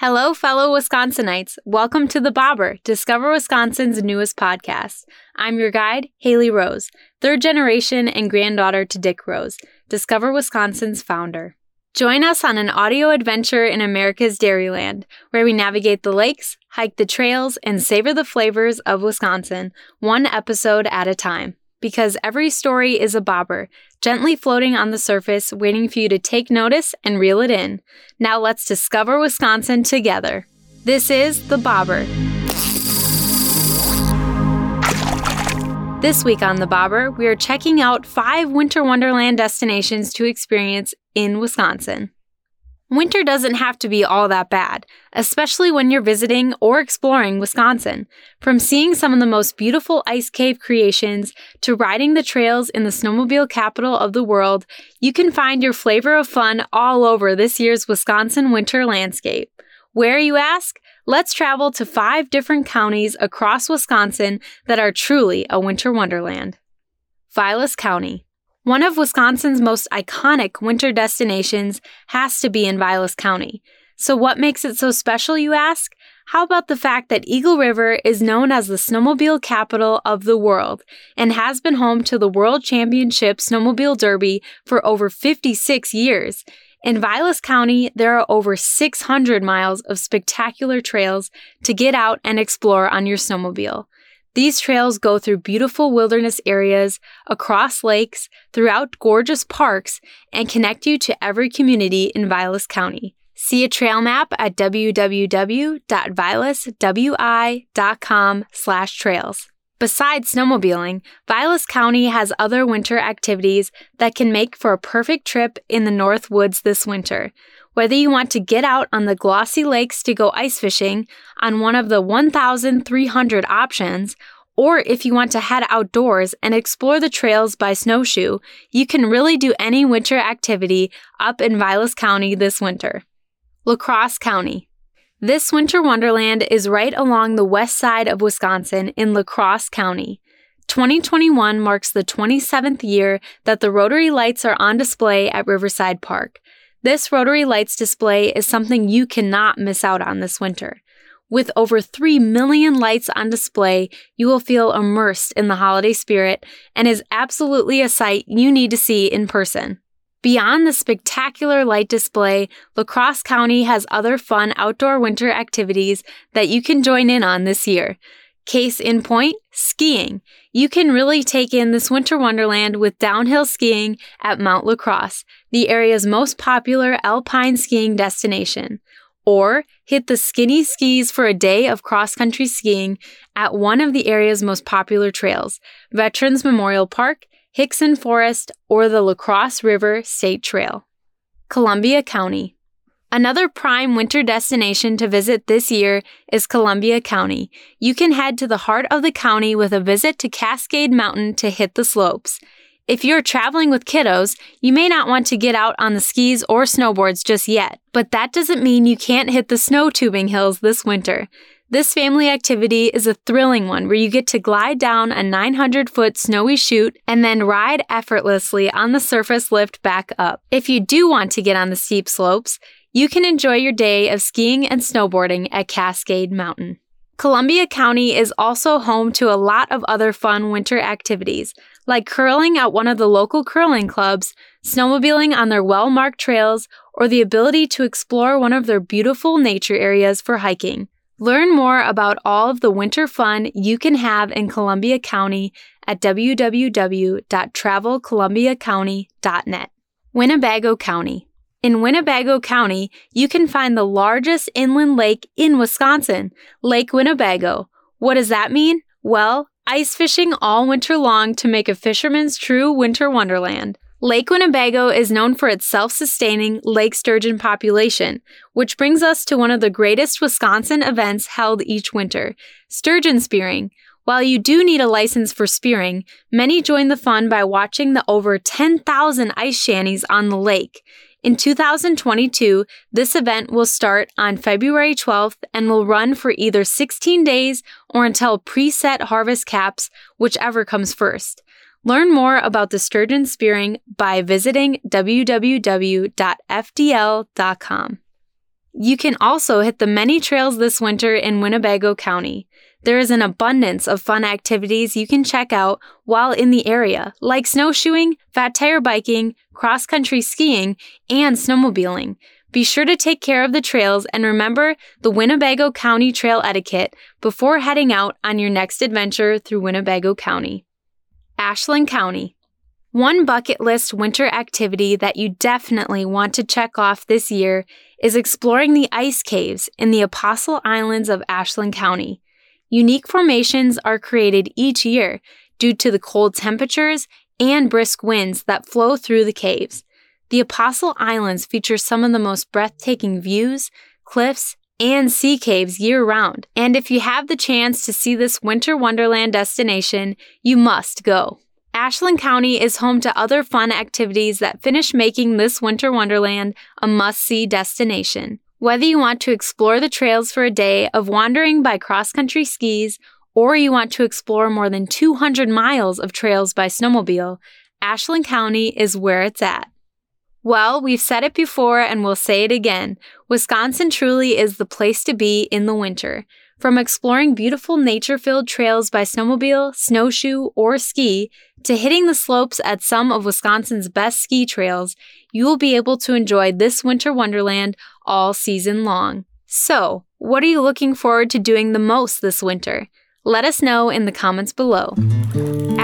Hello, fellow Wisconsinites. Welcome to The Bobber, Discover Wisconsin's newest podcast. I'm your guide, Hailey Rose, third generation and granddaughter to Dick Rose, Discover Wisconsin's founder. Join us on an audio adventure in America's Dairyland, where we navigate the lakes, hike the trails, and savor the flavors of Wisconsin, one episode at a time because every story is a bobber, gently floating on the surface, waiting for you to take notice and reel it in. Now let's discover Wisconsin together. This is The Bobber. This week on The Bobber, we are checking out five Winter Wonderland destinations to experience in Wisconsin. Winter doesn't have to be all that bad, especially when you're visiting or exploring Wisconsin. From seeing some of the most beautiful ice cave creations to riding the trails in the snowmobile capital of the world, you can find your flavor of fun all over this year's Wisconsin winter landscape. Where, you ask? Let's travel to five different counties across Wisconsin that are truly a winter wonderland. Vilas County. One of Wisconsin's most iconic winter destinations has to be in Vilas County. So, what makes it so special, you ask? How about the fact that Eagle River is known as the snowmobile capital of the world and has been home to the World Championship Snowmobile Derby for over 56 years? In Vilas County, there are over 600 miles of spectacular trails to get out and explore on your snowmobile. These trails go through beautiful wilderness areas, across lakes, throughout gorgeous parks, and connect you to every community in Vilas County. See a trail map at www.vilaswi.com slash trails. Besides snowmobiling, Vilas County has other winter activities that can make for a perfect trip in the North Woods this winter. Whether you want to get out on the glossy lakes to go ice fishing on one of the 1,300 options, or if you want to head outdoors and explore the trails by snowshoe, you can really do any winter activity up in Vilas County this winter. La Crosse County. This winter wonderland is right along the west side of Wisconsin in La Crosse County. 2021 marks the 27th year that the Rotary lights are on display at Riverside Park. This Rotary Lights display is something you cannot miss out on this winter. With over 3 million lights on display, you will feel immersed in the holiday spirit and is absolutely a sight you need to see in person. Beyond the spectacular light display, La Crosse County has other fun outdoor winter activities that you can join in on this year. Case in point, skiing. You can really take in this winter wonderland with downhill skiing at Mount La Crosse, the area's most popular alpine skiing destination. Or hit the skinny skis for a day of cross country skiing at one of the area's most popular trails, Veterans Memorial Park, Hixon Forest, or the La Crosse River State Trail. Columbia County. Another prime winter destination to visit this year is Columbia County. You can head to the heart of the county with a visit to Cascade Mountain to hit the slopes. If you're traveling with kiddos, you may not want to get out on the skis or snowboards just yet, but that doesn't mean you can't hit the snow tubing hills this winter. This family activity is a thrilling one where you get to glide down a 900 foot snowy chute and then ride effortlessly on the surface lift back up. If you do want to get on the steep slopes, you can enjoy your day of skiing and snowboarding at Cascade Mountain. Columbia County is also home to a lot of other fun winter activities, like curling at one of the local curling clubs, snowmobiling on their well marked trails, or the ability to explore one of their beautiful nature areas for hiking. Learn more about all of the winter fun you can have in Columbia County at www.travelcolumbiacounty.net. Winnebago County. In Winnebago County, you can find the largest inland lake in Wisconsin, Lake Winnebago. What does that mean? Well, ice fishing all winter long to make a fisherman's true winter wonderland. Lake Winnebago is known for its self sustaining lake sturgeon population, which brings us to one of the greatest Wisconsin events held each winter sturgeon spearing. While you do need a license for spearing, many join the fun by watching the over 10,000 ice shanties on the lake. In 2022, this event will start on February 12th and will run for either 16 days or until preset harvest caps, whichever comes first. Learn more about the sturgeon spearing by visiting www.fdl.com. You can also hit the many trails this winter in Winnebago County. There is an abundance of fun activities you can check out while in the area, like snowshoeing, fat tire biking, cross country skiing, and snowmobiling. Be sure to take care of the trails and remember the Winnebago County trail etiquette before heading out on your next adventure through Winnebago County. Ashland County. One bucket list winter activity that you definitely want to check off this year is exploring the ice caves in the Apostle Islands of Ashland County. Unique formations are created each year due to the cold temperatures and brisk winds that flow through the caves. The Apostle Islands feature some of the most breathtaking views, cliffs, and sea caves year round. And if you have the chance to see this winter wonderland destination, you must go. Ashland County is home to other fun activities that finish making this winter wonderland a must see destination. Whether you want to explore the trails for a day of wandering by cross country skis, or you want to explore more than 200 miles of trails by snowmobile, Ashland County is where it's at. Well, we've said it before and we'll say it again. Wisconsin truly is the place to be in the winter. From exploring beautiful nature filled trails by snowmobile, snowshoe, or ski, to hitting the slopes at some of Wisconsin's best ski trails, you will be able to enjoy this winter wonderland all season long. So, what are you looking forward to doing the most this winter? Let us know in the comments below.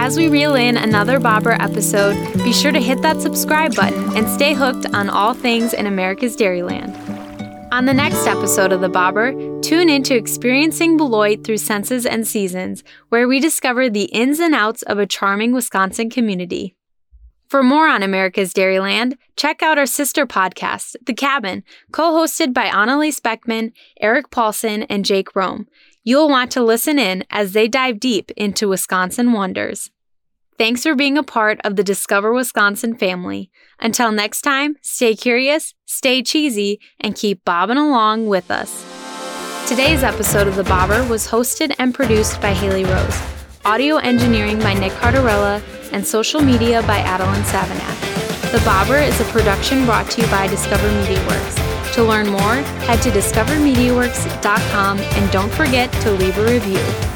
As we reel in another Bobber episode, be sure to hit that subscribe button and stay hooked on all things in America's Dairyland. On the next episode of The Bobber, tune into Experiencing Beloit through Senses and Seasons, where we discover the ins and outs of a charming Wisconsin community. For more on America's Dairyland, check out our sister podcast, The Cabin, co hosted by Annalise Beckman, Eric Paulson, and Jake Rome. You'll want to listen in as they dive deep into Wisconsin wonders. Thanks for being a part of the Discover Wisconsin family. Until next time, stay curious, stay cheesy, and keep bobbing along with us. Today's episode of The Bobber was hosted and produced by Hailey Rose, audio engineering by Nick Cardarella, and social media by Adeline Savanac. The Bobber is a production brought to you by Discover Media Works. To learn more, head to discovermediaworks.com and don't forget to leave a review.